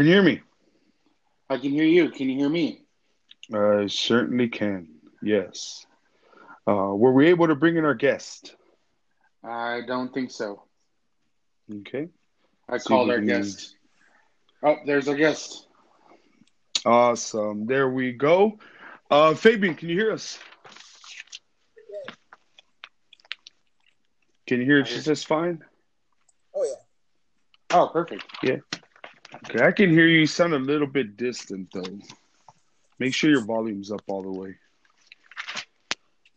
Can you hear me? I can hear you. Can you hear me? I certainly can. Yes. Uh, were we able to bring in our guest? I don't think so. Okay. I See called our we can- guest. Oh, there's our guest. Awesome. There we go. Uh, Fabian, can you hear us? Can you hear us just fine? Oh yeah. Oh, perfect. Okay, I can hear you. You sound a little bit distant though. Make sure your volume's up all the way.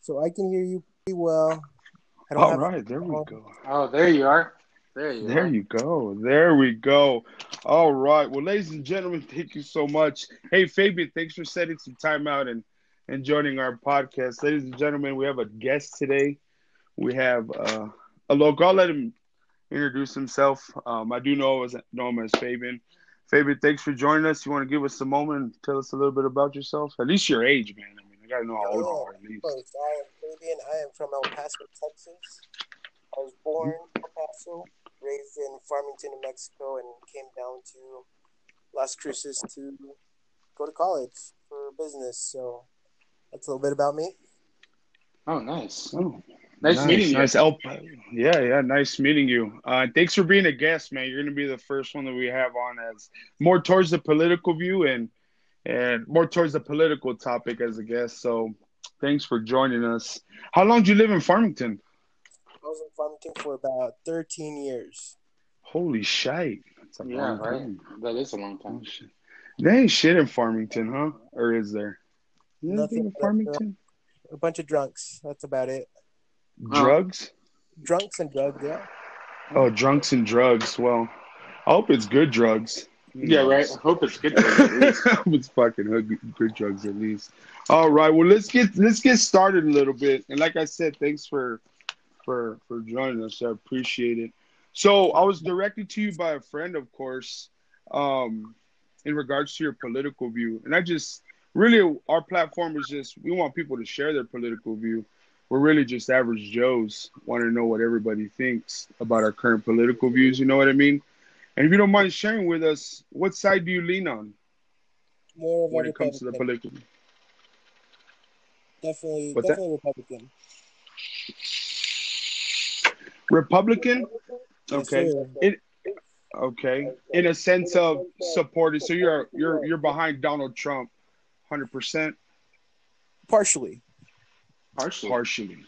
So I can hear you pretty well. I All have- right, there we go. Oh, there you are. There you There are. you go. There we go. All right. Well, ladies and gentlemen, thank you so much. Hey, Fabian, thanks for setting some time out and, and joining our podcast. Ladies and gentlemen, we have a guest today. We have uh, a local. I'll let him introduce himself. Um, I do know, as, know him as Fabian. Fabian, thanks for joining us. You want to give us a moment and tell us a little bit about yourself? At least your age, man. I mean, I got to know how old you are at least. I am Fabian. I am from El Paso, Texas. I was born in El Paso, raised in Farmington, New Mexico, and came down to Las Cruces to go to college for business. So that's a little bit about me. Oh, nice. Oh, Nice, meeting you. Nice. El- yeah, yeah, nice meeting you. Uh, thanks for being a guest, man. You're going to be the first one that we have on as more towards the political view and and more towards the political topic as a guest. So, thanks for joining us. How long did you live in Farmington? I was in Farmington for about 13 years. Holy shite! That's a Yeah, long right. time. That is a long Oh, time. shit. There ain't shit in Farmington, huh? Or is there? Nothing Nothing in Farmington? A bunch of drunks. That's about it. Drugs? Drunks and drugs, yeah. Oh, drunks and drugs. Well, I hope it's good drugs. Yeah, right. I hope it's good. for you, at least. it's fucking good, good drugs at least. All right, well let's get let's get started a little bit. And like I said, thanks for for for joining us. I appreciate it. So I was directed to you by a friend, of course, um, in regards to your political view. And I just really our platform is just we want people to share their political view. We're really just average Joes want to know what everybody thinks about our current political views. You know what I mean? And if you don't mind sharing with us, what side do you lean on? More when it comes to the political. Definitely, What's that? definitely Republican. Republican? Yes, Okay. sir. Okay. In a sense of supporting so you're you're you're behind Donald Trump 100% Partially. Partially. partially.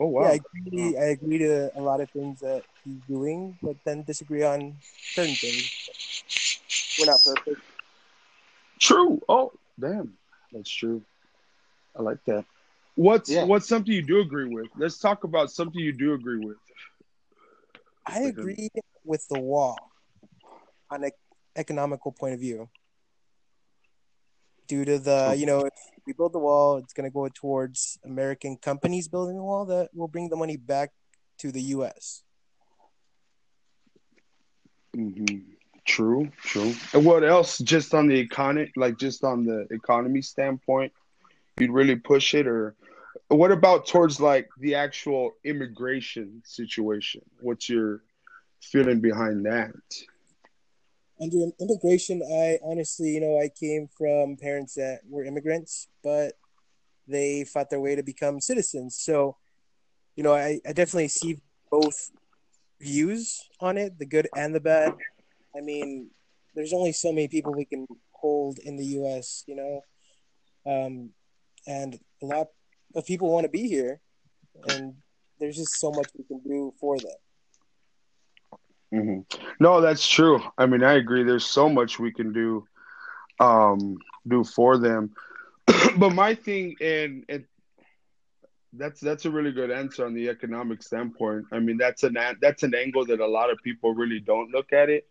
Oh Yeah, wow. I agree. I agree to a lot of things that he's doing, but then disagree on certain things. We're not perfect. True. Oh, damn. That's true. I like that. What's Yeah. what's something you do agree with? Let's talk about something you do agree with. I agree with the wall on an economical point of view. Due to the, you know, if we build the wall, it's going to go towards American companies building the wall that will bring the money back to the U.S. hmm True, true. And what else? Just on the economy, like just on the economy standpoint, you'd really push it, or what about towards like the actual immigration situation? What's your feeling behind that? Under immigration, I honestly, you know, I came from parents that were immigrants, but they fought their way to become citizens. So, you know, I, I definitely see both views on it, the good and the bad. I mean, there's only so many people we can hold in the U.S., you know, um, and a lot of people want to be here, and there's just so much we can do for them. Hmm No, that's true. I mean, I agree. There's so much we can do, um, do for them. but my thing, and that's that's a really good answer on the economic standpoint. I mean, that's an that's an angle that a lot of people really don't look at it.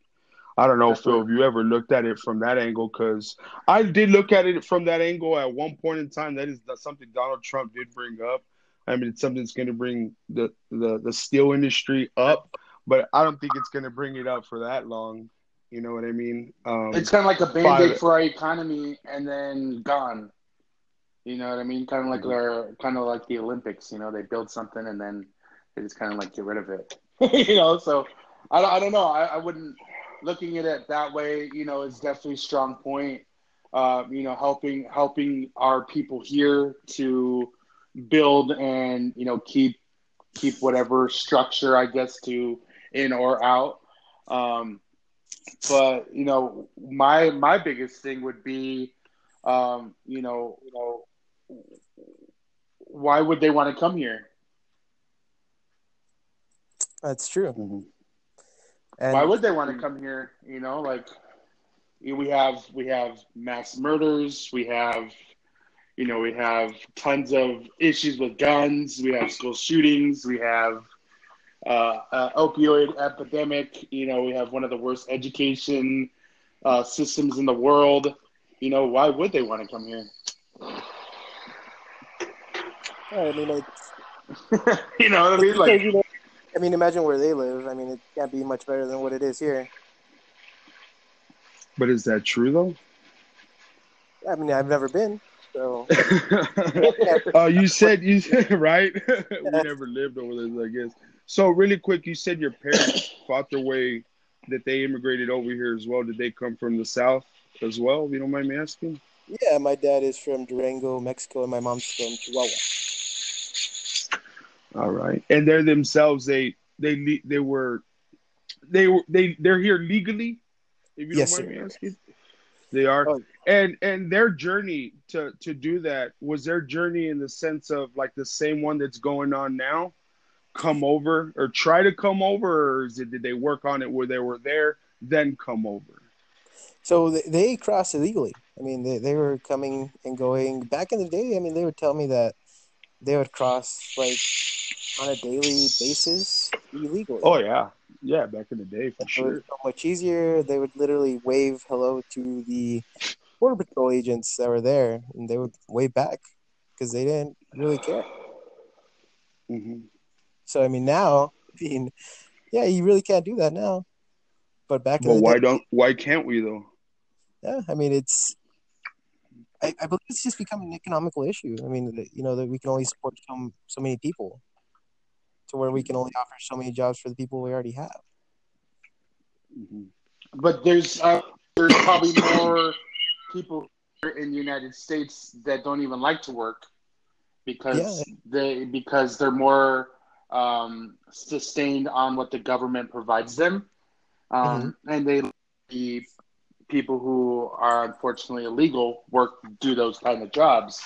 I don't know, Phil, if you ever looked at it from that angle, because I did look at it from that angle at one point in time. That is something Donald Trump did bring up. I mean, it's something that's going to bring the, the the steel industry up, but I don't think it's going to bring it up for that long. You know what I mean? Um, It's kind of like a band aid for our economy and then gone. You know what I mean? Kind of like Mhm. their, kind of like the Olympics. You know, they build something and then they just kind of like get rid of it. you know, so I don't, I don't know. I, I wouldn't. looking at it that way, you know, is definitely a strong point. Uh, you know, helping helping our people here to build and you know keep keep whatever structure I guess to in or out. Um, but you know, my my biggest thing would be, um, you know, you know, why would they want to come here? That's true. Mm-hmm. And why would they want to come here? You know, like we have we have mass murders, we have you know we have tons of issues with guns, we have school shootings, we have uh, uh, opioid epidemic. You know, we have one of the worst education uh, systems in the world. You know, why would they want to come here? I mean, it's, you know what I mean? Like, you know, I mean, imagine where they live. I mean, it can't be much better than what it is here. But is that true though? I mean, I've never been, so Oh, you said you said right. we never lived over there, I guess. So really quick, you said your parents fought their way that they immigrated over here as well. Did they come from the south as well? If you don't mind me asking. yeah, my dad is from Durango, Mexico, and my mom's from Chihuahua. All right, and they're themselves. They they they were they were they they're here legally. If you Yes, don't mind sir. me asking, they are. Oh. And and their journey to to do that was their journey in the sense of like the same one that's going on now. Come over or try to come over, or is it, did they work on it where they were there, then come over? So they, they crossed illegally. I mean, they, they were coming and going. Back in the day, I mean, they would tell me that they would cross like on a daily basis illegally. Oh yeah, yeah. Back in the day, for It sure. was so much easier. They would literally wave hello to the border patrol agents that were there, and they would wave back because they didn't really care. hmm So I mean, now, I mean, yeah, you really can't do that now. But back in But the why day, don't why can't we though? yeah, I mean, it's. I, I believe it's just become an economical issue. I mean, you know that we can only support so so many people, to where we can only offer so many jobs for the people we already have. hmm but there's uh, there's probably more people here in the United States that don't even like to work because Yeah. they because they're more um, sustained on what the government provides them, um, and they the people who are unfortunately illegal work do those kind of jobs.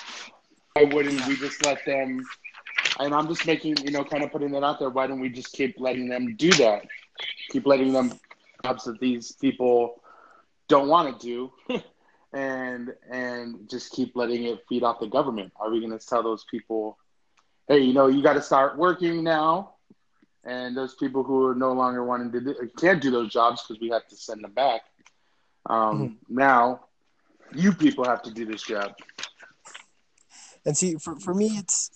Why wouldn't we just let them? And I'm just making you know kind of putting that out there. Why don't we just keep letting them do that? Keep letting them jobs that these people don't want to do and and just keep letting it feed off the government are we going to tell those people hey you know you got to start working now and those people who are no longer wanting to do, can't do those jobs because we have to send them back um, now you people have to do this job And see, for for me, it's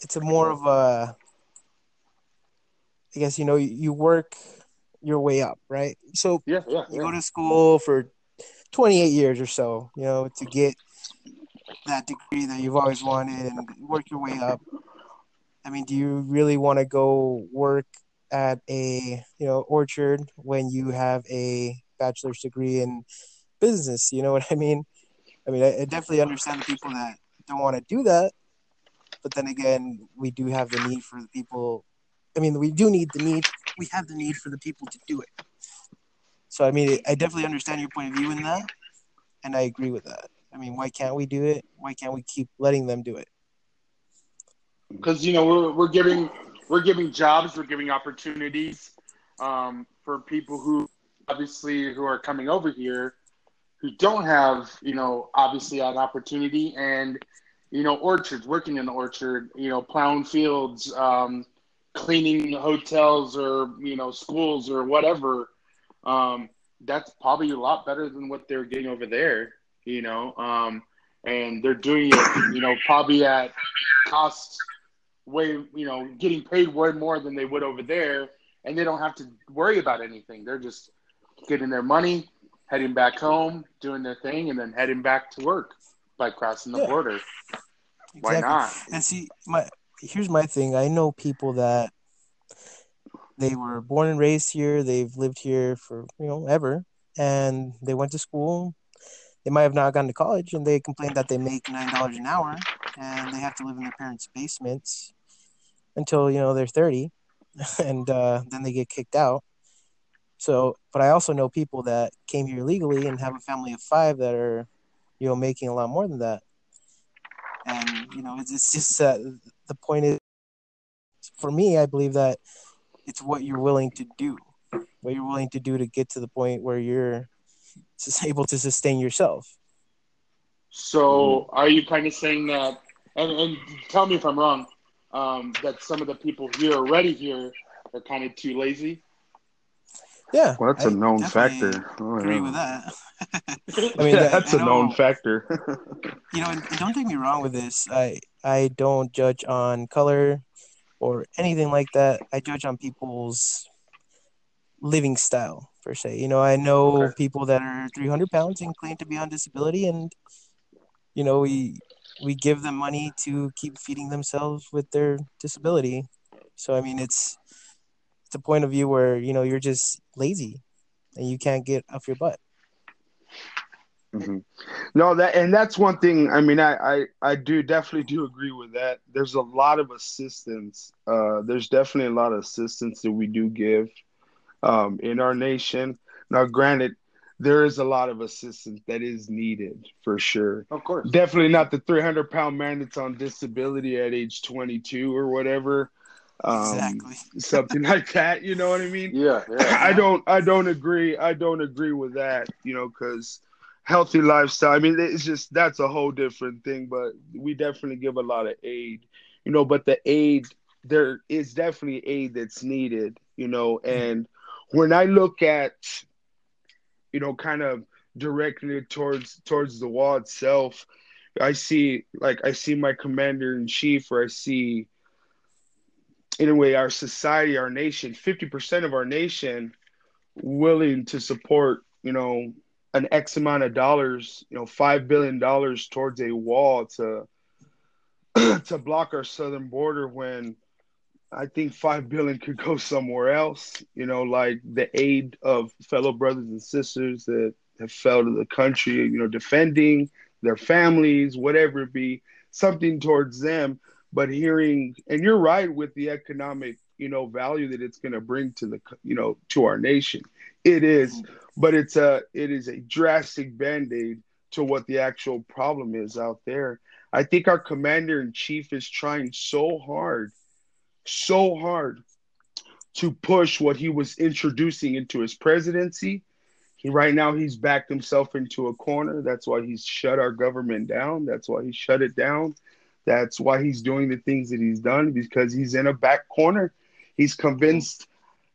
it's a more of a. I guess you know you, you work your way up, right? So yeah yeah, you yeah. go to school for 28 years or so, you know, to get that degree that you've always wanted and work your way up. I mean, do you really want to go work at a, you know, orchard when you have a bachelor's degree in business? You know what I mean? I mean, I, I definitely understand the people that don't want to do that. But then again, we do have the need for the people. I mean, we do need the need. We have the need for the people to do it. So I mean, I definitely understand your point of view in that, and I agree with that. I mean, why can't we do it? Why can't we keep letting them do it? because you know we're, we're giving we're giving jobs we're giving opportunities um, for people who obviously who are coming over here who don't have you know obviously an opportunity and you know orchards working in the orchard you know plowing fields um, cleaning hotels or you know schools or whatever um, that's probably a lot better than what they're getting over there you know um, and they're doing it you know probably at cost way you know getting paid way more than they would over there and they don't have to worry about anything they're just getting their money heading back home doing their thing and then heading back to work by crossing the Yeah. border why not And see, my here's my thing. I know people that they were born and raised here. They've lived here for you know ever, and they went to school. They might have not gone to college, and they complain that they make nine dollars an hour, and they have to live in their parents' basements until you know they're thirty, and uh, then they get kicked out. So, but I also know people that came here legally and have a family of five that are, you know, making a lot more than that. And you know, it's, it's just that the point is, for me, I believe that it's what you're willing to do, what you're willing to do to get to the point where you're able to sustain yourself. So, are you kind of saying that? And, and tell me if I'm wrong. Um, that some of the people here already here are kind of too lazy. Yeah, Well, that's a I known factor. Oh, Agree yeah. with that. I I mean, yeah, that's I a known factor. you know, and, and don't take me wrong with this. I I don't judge on color or anything like that. I judge on people's living style per se. You know, I know Okay. people that are 300 pounds and claim to be on disability, and you know, we we give them money to keep feeding themselves with their disability. So I mean, it's it's a point of view where you know you're just lazy and you can't get off your butt. hmm No, that and that's one thing. I mean, I, I I do definitely do agree with that. There's a lot of assistance. Uh, there's definitely a lot of assistance that we do give um, in our nation. Now, granted, there is a lot of assistance that is needed for sure. Of course. Definitely not the 300 pound man that's on disability at age 22 or whatever. Um, exactly. Something like that. You know what I mean? Yeah. yeah. I don't I don't agree I don't agree with that you know because healthy lifestyle I mean it's just that's a whole different thing but we definitely give a lot of aid you know but the aid there is definitely aid that's needed you know and when I look at you know kind of directing it towards towards the wall itself I see like I see my commander in chief or I see in a way our society our nation 50% of our nation willing to support you know an x amount of dollars you know 5 billion dollars towards a wall to to block our southern border when i think 5 billion could go somewhere else you know like the aid of fellow brothers and sisters that have fell to the country you know defending their families whatever it be something towards them. But hearing and you're right with the economic you know value that it's going to bring to the you know to our nation. It is but it's a it is a drastic band-aid to what the actual problem is out there. I think our commander in chief is trying so hard so hard to push what he was introducing into his presidency he right now he's backed himself into a corner that's why he's shut our government down that's why he shut it down that's why he's doing the things that he's done because he's in a back corner. He's convinced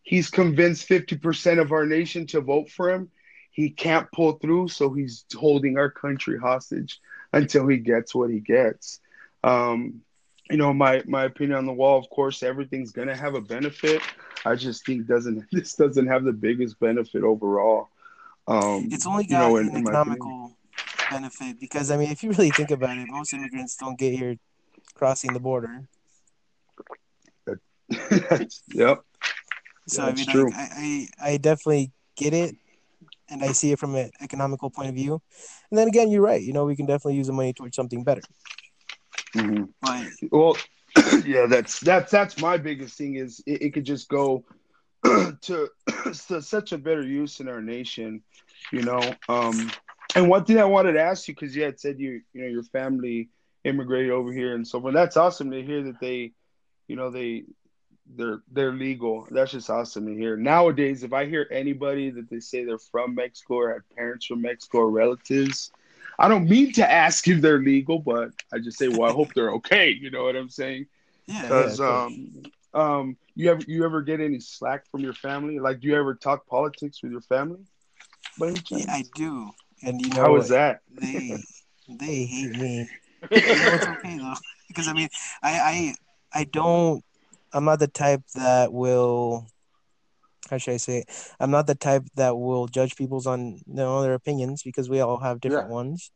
he's convinced 50% of our nation to vote for him. He can't pull through, so he's holding our country hostage until he gets what he gets. Um, you know, my my opinion on the wall, of course, everything's gonna have a benefit. I just think doesn't this doesn't have the biggest benefit overall. Um, It's only you got know, an in economical benefit because I mean, if you really think about it, most immigrants don't get here crossing the border. yep. So That's I mean, like, I, I I definitely get it, and I see it from an economical point of view. And then again, you're right. You know, we can definitely use the money towards something better. Mhm. But Well, yeah, that's that's that's my biggest thing is it, it could just go to, to such a better use in our nation, you know. Um, and one thing I wanted to ask you because you had said you you know your family immigrated over here and so forth. That's awesome to hear that they, you know, they they're they're legal. That's just awesome to hear. Nowadays, if I hear anybody that they say they're from Mexico or had parents from Mexico or relatives, I don't mean to ask if they're legal, but I just say, well, I hope they're okay. You know what I'm saying? yeah, Because yeah, of um, um, you ever you ever get any slack from your family? Like, do you ever talk politics with your family? By any chance? yeah, I do. And you know, How is that? they they hate me. You know, it's okay though, because I mean, I I I don't. I'm not the type that will. How should I say? It? I'm not the type that will judge people's on you know their opinions because we all have different ones.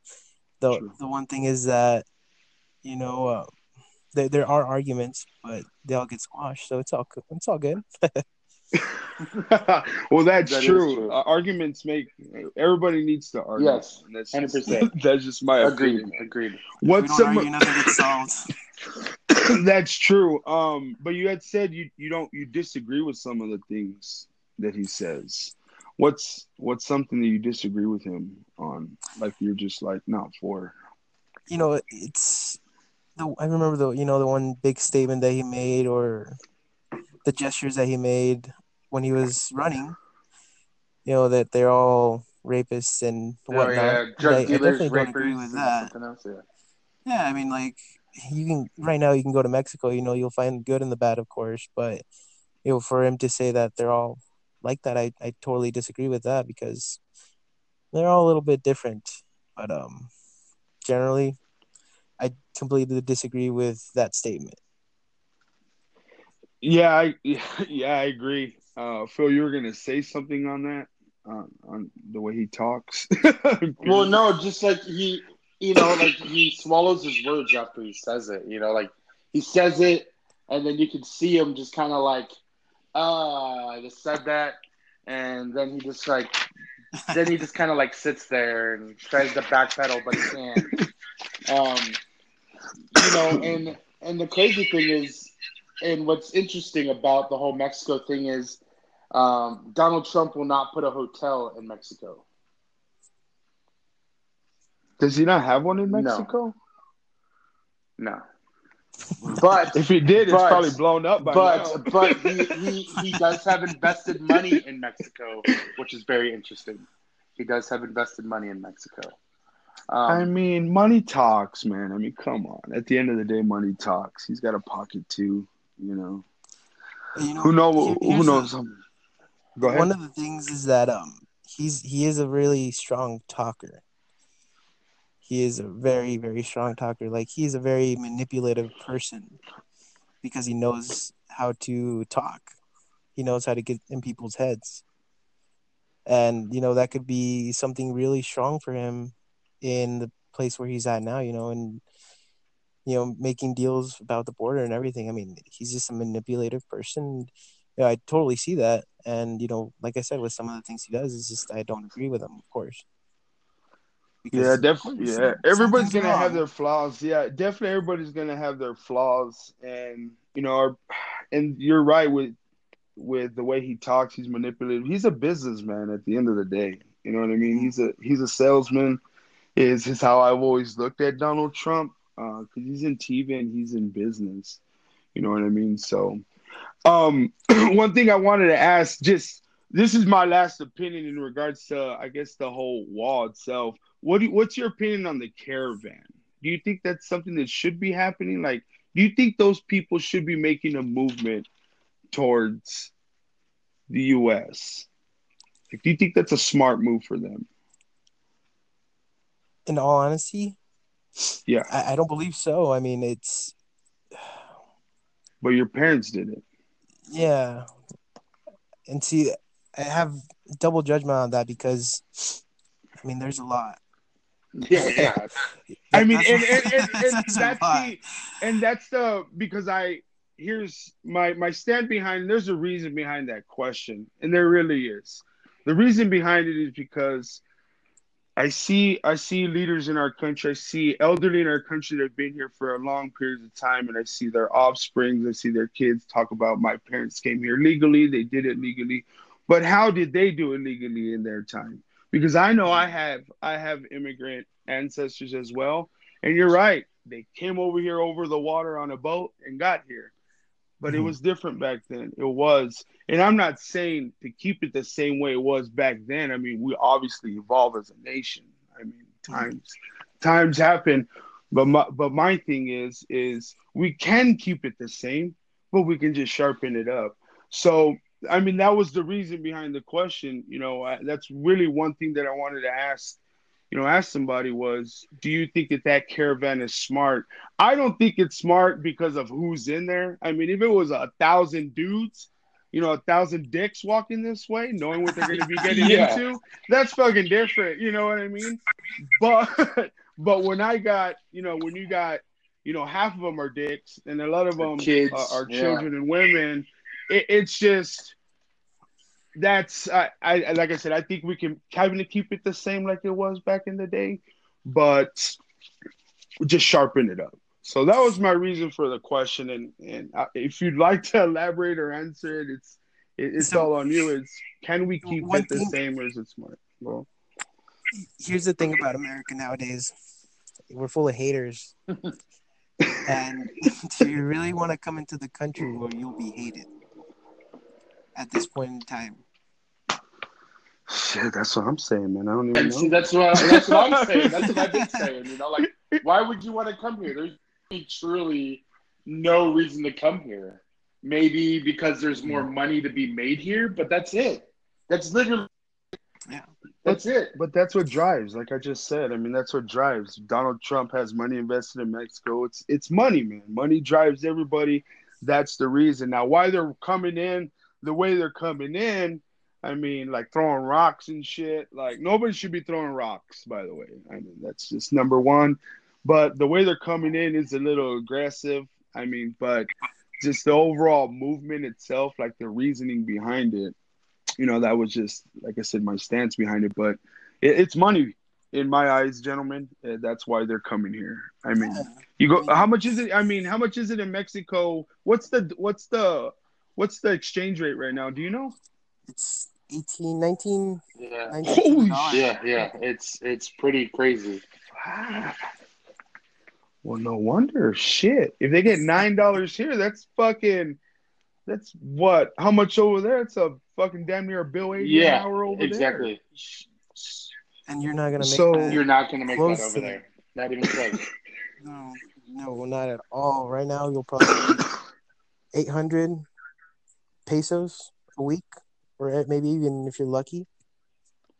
The True. the one thing is that, you know, uh, there there are arguments, but they all get squashed, so it's all co- it's all good. well, that's That is true. true. Uh, arguments make everybody needs to argue. Yes, that's 100%. That's just my Agreed. opinion. Agreed. What's don't some? argue, nothing gets solved. that's true. Um, but you had said you you don't you disagree with some of the things that he says. What's what's something that you disagree with him on? Like you're just like not for. You know, it's the I remember the you know the one big statement that he made or the gestures that he made when he was running. You know that they're all rapists and Oh, whatnot. yeah. And Drug I, I dealers, definitely don't agree with that. something else. Yeah. Yeah, I mean, like you can right now you can go to Mexico. You know, you'll find the good and the bad, of course. But you know, for him to say that they're all like that, I I totally disagree with that because they're all a little bit different. But um, generally, I completely disagree with that statement. Yeah, I yeah I agree. Uh, Phil, you were gonna say something on that, on on the way he talks. Well, no, just like he, you know, like he swallows his words after he says it. You know, like he says it, and then you can see him just kind of like, ah, I just said that, and then he just like, then he just kind of like sits there and tries to backpedal, but he can't. Um, you know, and and the crazy thing is, and what's interesting about the whole Mexico thing is, um, Donald Trump will not put a hotel in Mexico. Does he not have one in Mexico? No. But If he did, it's probably blown up by but now. but he, he, he does have invested money in Mexico, which is very interesting. He does have invested money in Mexico. Um, I mean, money talks, man. I mean, come on. At the end of the day, money talks. He's got a pocket too, you know. You know, Who know? Who knows? the- Go ahead. One of the things is that um he's he is a really strong talker. He is a very very strong talker. Like he's a very manipulative person because he knows how to talk. He knows how to get in people's heads. And you know that could be something really strong for him in the place where he's at now, you know, and you know making deals about the border and everything. I mean, he's just a manipulative person. Yeah, I totally see that. And you know, like I said, with some of the things he does, it's just I don't agree with him, of course. Yeah, definitely. Yeah, everybody's gonna have their flaws. Yeah, definitely. Everybody's gonna have their flaws, and you know, our, and you're right with with the way he talks. He's manipulative. He's a businessman at the end of the day. You know what I mean? He's a he's a salesman. Is is how I've always looked at Donald Trump because he's in TV and he's in business. You know what I mean? So, um, one thing I wanted to ask, just this is my last opinion in regards to, I guess, the whole wall itself. What do you, what's your opinion on the caravan? Do you think that's something that should be happening? Like, do you think those people should be making a movement towards the U.S.? Like, do you think that's a smart move for them? in all honesty, Yeah. I, I don't believe so. I mean, it's But your parents did it. yeah, and see, I have double judgment on that because, I mean, there's a lot. Yeah, yeah. I mean, and, and, and, and that's a that's lot. the and that's the because I here's my my stand behind. There's a reason behind that question, and there really is. The reason behind it is because I see I see leaders in our country. I see elderly in our country that have been here for a long period of time, and I see their offsprings. I see their kids talk about my parents came here legally. They did it legally, but how did they do it legally in their time? Because I know I have I have immigrant ancestors as well, and you're right. They came over here over the water on a boat and got here. But it Mhm. was different back then. It was. And I'm not saying to keep it the same way it was back then. I mean, we obviously evolve as a nation. I mean, times times happen. But my but my thing is is we can keep it the same, but we can just sharpen it up. So I mean, that was the reason behind the question. You know, I, that's really one thing that I wanted to ask you know, ask somebody was, do you think that that caravan is smart? I don't think it's smart because of who's in there. I mean, if it was a thousand dudes, you know, a thousand dicks walking this way, knowing what they're going to be getting Yeah. into, that's fucking different. You know what I mean? But, but when I got, you know, when you got, you know, half of them are dicks and a lot of them Kids, are, are yeah. children and women, it, it's just, that's I, I like I said, I think we can kind of keep it the same like it was back in the day, but just sharpen it up. So that was my reason for the question, and and if you'd like to elaborate or answer it, it's it, it's so, all on you. It's can we keep it the thing, same or is it smart? Well, here's the thing about America nowadays: we're full of haters, and do you really want to come into the country where you'll be hated at this point in time? Shit, that's what I'm saying, man. I don't even know. See, that's what that's what I'm saying. That's what I've been saying. You know, like why would you want to come here? There's truly no reason to come here. Maybe because there's more money to be made here, but that's it. That's literally yeah. That's it. But that's what drives, like I just said. I mean, that's what drives. Donald Trump has money invested in Mexico. It's it's money, man. Money drives everybody. That's the reason. Now, why they're coming in the way they're coming in, I mean, like throwing rocks and shit. Like nobody should be throwing rocks, by the way. I mean, that's just number one. But the way they're coming in is a little aggressive. I mean, but just the overall movement itself, like the reasoning behind it, you know, that was just like I said, my stance behind it. But it, it's money in my eyes, gentlemen. Uh, that's why they're coming here. I mean, you go. How much is it? I mean, how much is it in Mexico? What's the what's the what's the exchange rate right now? Do you know? It's 18, 19. Yeah. 19 Holy Yeah, yeah. It's it's pretty crazy. Well, no wonder. Shit. If they get nine dollars here, that's fucking. That's what? How much over there? It's a fucking damn near a bill eighty Yeah, an hour over exactly. And you're not gonna make So- that. You're not gonna make that over to there. Not even close. No, no, not at all. Right now, you'll probably 800 pesos a week, or maybe even if you're lucky.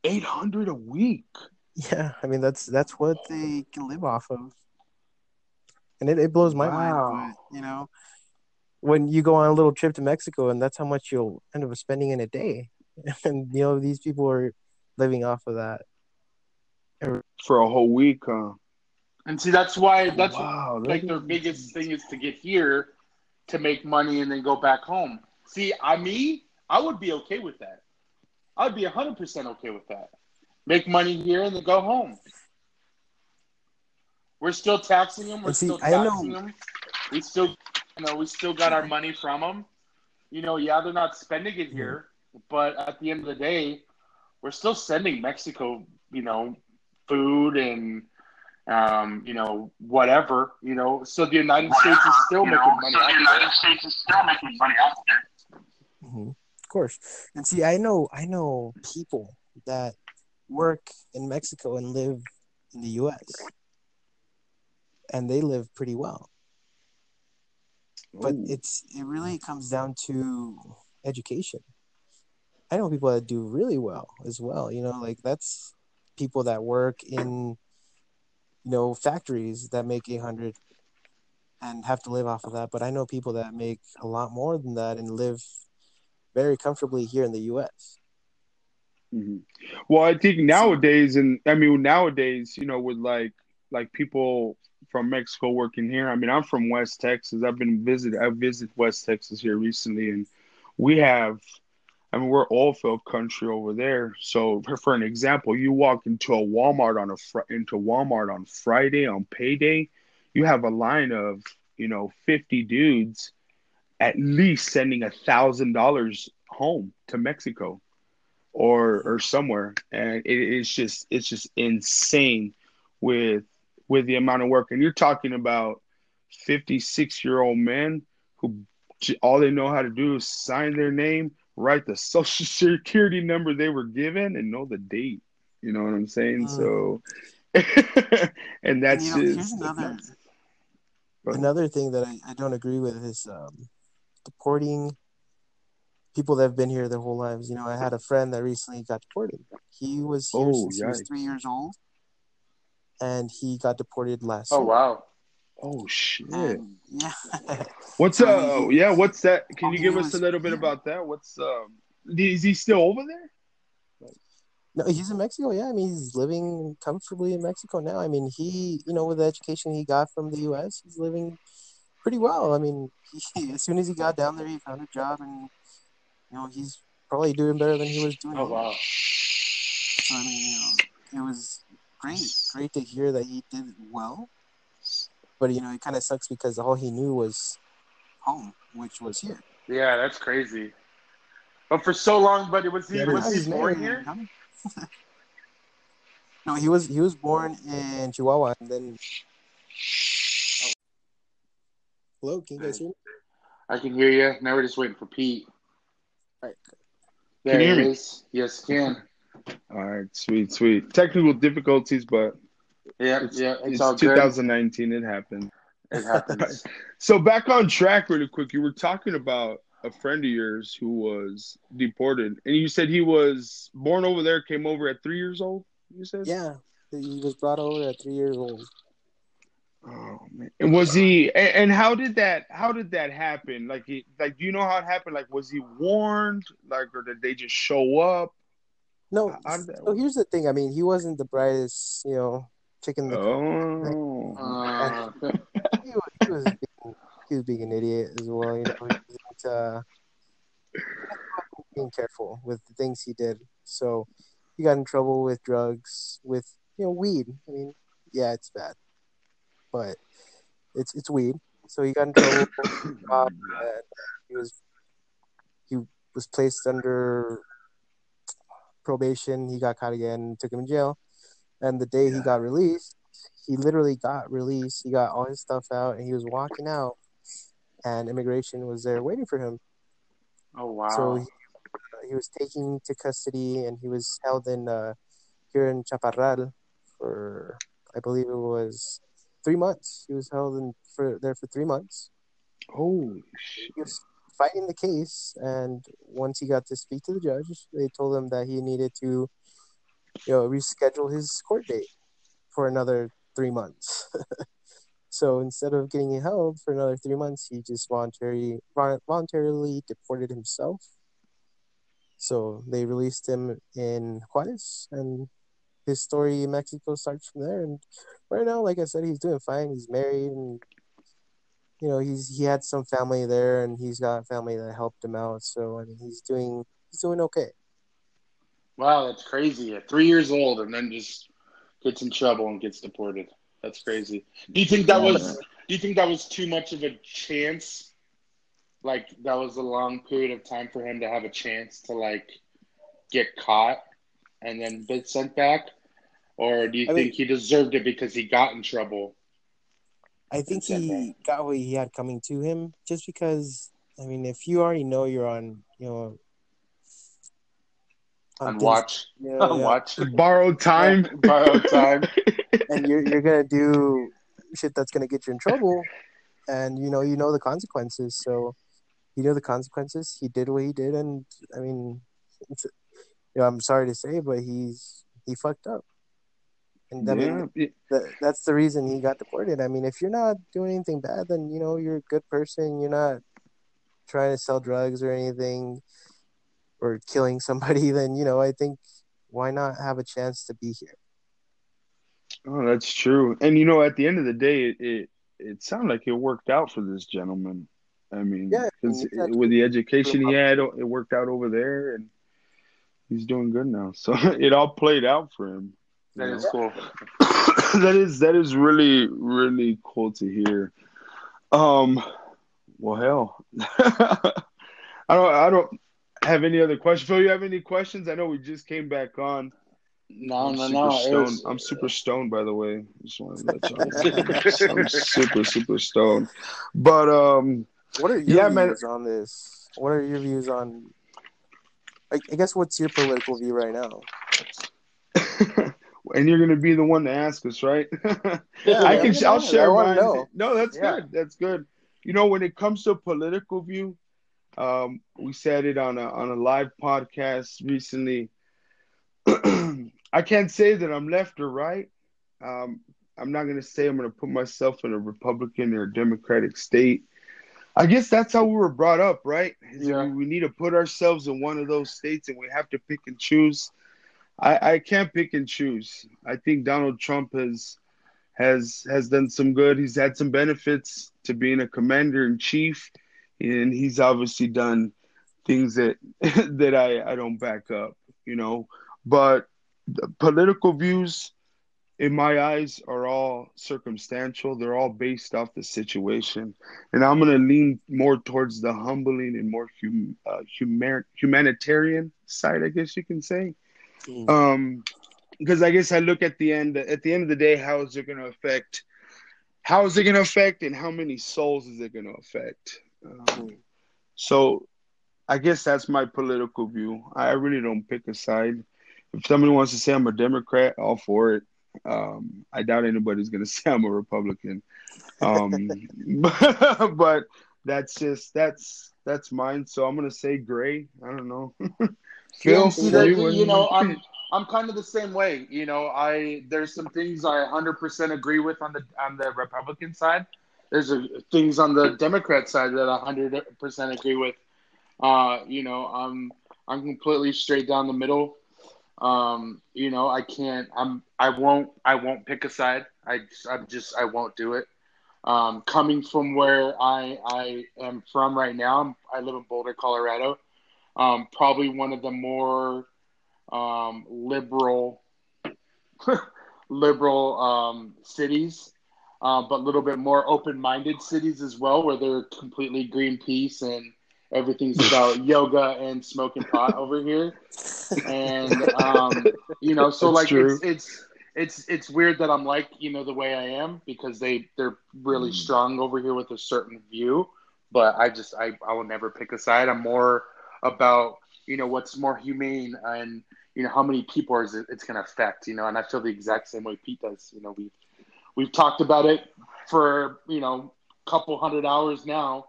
Eight hundred a week. Yeah, I mean that's that's what they can live off of, and it, it blows my Wow. mind. But you know, when you go on a little trip to Mexico, and that's how much you'll end up spending in a day, and you know these people are living off of that. For a whole week, huh? And see, that's why oh, that's wow. that like their biggest thing is to get here to make money and then go back home. See, I me, I would be okay with that. I'd be hundred percent okay with that. Make money here and then go home. We're still taxing them. We're see, still I know- taxing them. We still, you know, we still got our money from them. You know, yeah, they're not spending it here, but at the end of the day, we're still sending Mexico, you know, food and um, you know, whatever, you know. So the United States is still making money. out there. States is still making money out there. Hmm Of course. And see, I know I know people that work in Mexico and live in the US. And they live pretty well. But Ooh. it's it really comes down to education. I know people that do really well as well. You know, like that's people that work in you know factories that make 800 and have to live off of that but i know people that make a lot more than that and live very comfortably here in the us Mhm. Well, I think nowadays, and I mean nowadays, you know, with like like people from Mexico working here. I mean, I'm from West Texas. I've been visit. I visited West Texas here recently, and we have. I mean, we're all field country over there. So, for, for an example, you walk into a Walmart on a fr- into Walmart on Friday on payday, you have a line of you know 50 dudes, at least sending a thousand dollars home to Mexico or or somewhere. And it is just it's just insane with with the amount of work. And you're talking about 56 year old men who all they know how to do is sign their name write the social security number they were given and know the date. You know what i'm saying? Mm. so and that's you know, just another- another thing that I, I don't agree with is um, deporting people that have been here their whole lives you know i had a friend that recently got deported he was here Oh, since he was three years old and he got deported last Oh year. wow. oh shit And, yeah what's I uh mean, yeah what's that can you give us a little bit yeah. about that what's um is he still over there No, he's in Mexico. Yeah, I mean, he's living comfortably in Mexico now. I mean, he, you know, with the education he got from the U.S., he's living pretty well. I mean, he, as soon as he got down there, he found a job, and you know, he's probably doing better than he was doing. Oh wow. So I mean, you know, it was great, great to hear that he did well. But you know, it kind of sucks because all he knew was home, which was here. Yeah, that's crazy. But for so long, but was he Yeah, was he born here? no, he was he was born in Chihuahua, and then. Hello, can you guys hear me? I can hear you. Now we're just waiting for Pete. Right. There Can you hear me? is. Yes, can. All right, sweet, sweet. Technical difficulties, but Yeah, it's, yeah, it's, it's, all good. 2019. It happened. It happens. So back on track, really quick. You were talking about a friend of yours who was deported, and you said he was born over there, came over at three years old. You said, Yeah, he was brought over at three years old. Oh man! And was he? And, and how did that? How did that happen? Like, he, like, do you know how it happened? Like, was he warned? Like, or did they just show up? No, How did that so here's the thing. I mean, he wasn't the brightest, you know, chicken. the Oh, Uh, he was, he was being, he was being an idiot as well. You know, he wasn't uh, being careful with the things he did. So he got in trouble with drugs, with you know, weed. I mean, yeah, it's bad, but it's it's weed. So he got in trouble. uh, and he was he was placed under probation. He got caught again, took him in jail, and the day he got released, he literally got released. He got all his stuff out, and he was walking out, and immigration was there waiting for him. oh wow. So he, he was taken to custody, and he was held in uh, here in Chaparral for, I believe it was three months. He was held in for there for three months. holy shit! He was fighting the case, and once he got to speak to the judge, they told him that he needed to, you know, reschedule his court date for another three months. so instead of getting held for another three months, he just voluntarily voluntarily deported himself. So they released him in Juarez, and his story in Mexico starts from there. And right now, like I said, he's doing fine. He's married, and you know he's he had some family there, and he's got family that helped him out. So I mean, he's doing he's doing okay. Wow, that's crazy. At three years old, and then just gets in trouble and gets deported. That's crazy. Do you think that was? Do you think that was too much of a chance? Like that was a long period of time for him to have a chance to like get caught and then be sent back, or do you I think mean- he deserved it because he got in trouble? I think It's he got what he had coming to him just because I mean if you already know you're on you know On things- watch, yeah, on yeah, watch, Borrowed time. borrowed time. and you're you're gonna do shit that's gonna get you in trouble. And you know you know the consequences. So you know the consequences. He did what he did and I mean it's, you know I'm sorry to say but he's he fucked up and I mean yeah. that, that's the reason he got deported. I mean, if you're not doing anything bad, then you know you're a good person. You're not trying to sell drugs or anything, or killing somebody. Then you know, I think why not have a chance to be here? Oh, that's true. And you know, at the end of the day, it it, it sounded like it worked out for this gentleman. I mean, Yeah, and that's- with the education he had, it worked out over there, and he's doing good now. So it all played out for him. That you is cool. that is that is really really cool to hear. Um, well, hell, I don't I don't have any other questions. Phil, you have any questions? I know we just came back on. No, I'm no, super no. stoned. was- I'm super stoned, by the way. Just want to let y'all know. I'm super super stoned. But um, What are your Yeah, man. views on this? What are your views on? I, I guess what's your political view right now? and you're gonna be the one to ask us, right? Yeah, I can. I'll yeah, share I mine. know. No, that's Yeah. good. That's good. You know, when it comes to political view, um, we said it on a on a live podcast recently. I can't say that I'm left or right. Um, I'm not gonna say I'm gonna put myself in a Republican or Democratic state. I guess that's how we were brought up, right? Is Yeah. we, we need to put ourselves in one of those states, and we have to pick and choose. I, I can't pick and choose. I think Donald Trump has has has done some good. He's had some benefits to being a commander in chief, and he's obviously done things that that I I don't back up, you know. But the political views, in my eyes, are all circumstantial. They're all based off the situation, and I'm gonna lean more towards the humbling and more hum, uh, human, humanitarian side, I guess you can say. Mm. Um, because I guess I look at the end. At the end of the day, how is it going to affect? How is it going to affect, and how many souls is it going to affect? Um, so, I guess that's my political view. I really don't pick a side. If somebody wants to say I'm a Democrat, all for it. Um, I doubt anybody's going to say I'm a Republican. Um, but, but that's just that's that's mine. So I'm going to say gray. I don't know. Phil, that, you, what do you know, I'm I'm kind of the same way. You know, I there's some things I 100% agree with on the on the Republican side. There's a, things on the Democrat side that I 100% agree with. Uh, you know, I'm I'm completely straight down the middle. Um, you know, I can't. I'm. I won't. I won't pick a side. I. I'm just. I won't do it. Um, coming from where I I am from right now, I'm, I live in Boulder, Colorado. Um, probably one of the more um, liberal liberal um, cities, uh, but a little bit more open-minded cities as well, where they're completely Greenpeace and everything's about yoga and smoking pot over here. And um, you know, so That's like it's it's it's it's weird that I'm like you know the way I am because they they're really Mm. strong over here with a certain view. But I just I I will never pick a side. I'm more about you know what's more humane and you know how many people is it, it's going to affect you know and i feel the exact same way pete does you know we've we've talked about it for you know a couple hundred hours now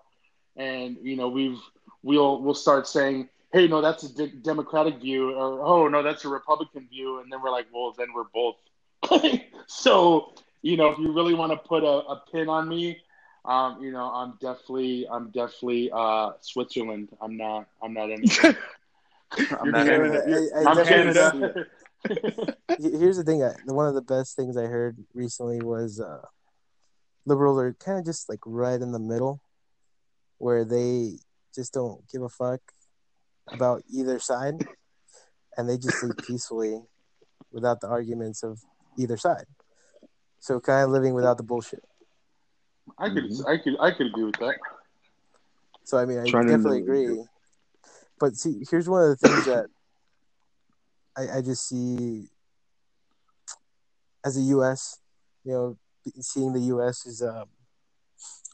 and you know we've we'll we'll start saying hey no that's a de- democratic view or oh no that's a republican view and then we're like well then we're both so you know if you really want to put a, a pin on me um, you know, I'm definitely, I'm definitely uh, Switzerland. I'm not, I'm not anything. I'm You're not Canada. I, I I'm definitely Canada. see it. He- Here's the thing. I, one of the best things I heard recently was uh, liberals are kind of just like right in the middle, where they just don't give a fuck about either side, and they just live peacefully without the arguments of either side. So kind of living without the bullshit. I could, Mhm. I could, I could agree with that. So I mean, I Trying definitely agree. But see, here's one of the things that I, I just see as a U.S. You know, seeing the U.S. is um,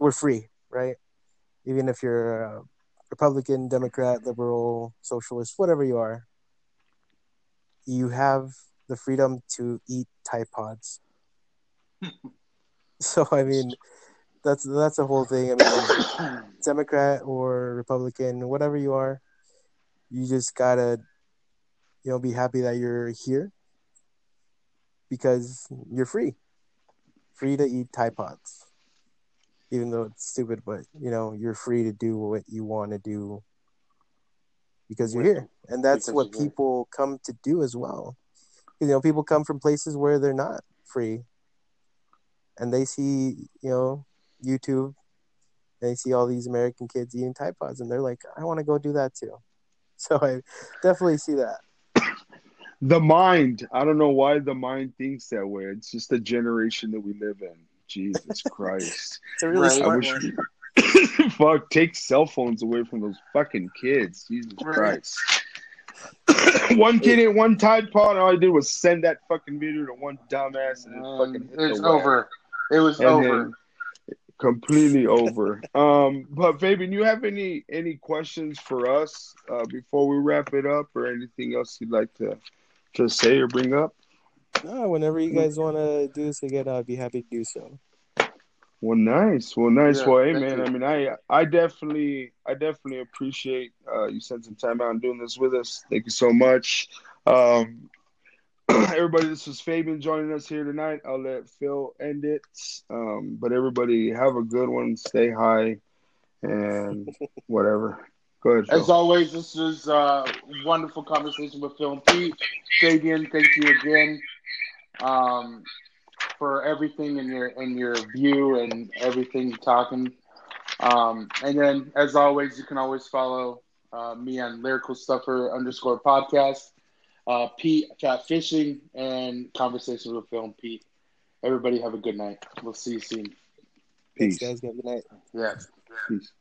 we're free, right? Even if you're a Republican, Democrat, liberal, socialist, whatever you are, you have the freedom to eat Tide Pods. so I mean, that's that's a whole thing. I mean, Democrat or Republican, whatever you are, you just gotta, you know, be happy that you're here because you're free, free to eat Tide Pods. Even though it's stupid, but you know, you're free to do what you want to do because you're here, and that's Because what you're here. people come to do as well. You know, people come from places where they're not free, and they see, you know, YouTube they see all these American kids eating Tide Pods, and they're like, I want to go do that too. So I definitely see that. The mind. I don't know why the mind thinks that way. It's just the generation that we live in. Jesus Christ. It's a really Right. Smart wish one. fuck take cell phones away from those fucking kids. Jesus Right. Christ. one kid ate one Tide Pod, and all I did was send that fucking video to one dumbass, and it fucking Um, hit the it's web. over. It was And over. completely over. Um, but Fabian, you have any any questions for us uh, before we wrap it up, or anything else you'd like to to say or bring up? No, whenever you guys want to do this again, I'd be happy to do so. Well, nice. Well, nice. Yeah, well, hey, man. you. I mean, I I definitely I definitely appreciate uh, you spent some time out and doing this with us. Thank you so much. Um, everybody, this was Fabian joining us here tonight. I'll let Phil end it. Um, but everybody, have a good one. Stay high and whatever. Go ahead, As always, this was a wonderful conversation with Phil and Pete. Fabian, thank you again um, for everything in your in your view and everything you're talking. Um, and then, as always, you can always follow Uh, me on Lyrical Stuffer underscore podcast. Uh, Pete, Chat Fishing, and Conversations with Phil and Pete. Everybody have a good night. We'll see you soon. Thanks, Peace. guys. Have a good night. Yeah. Peace.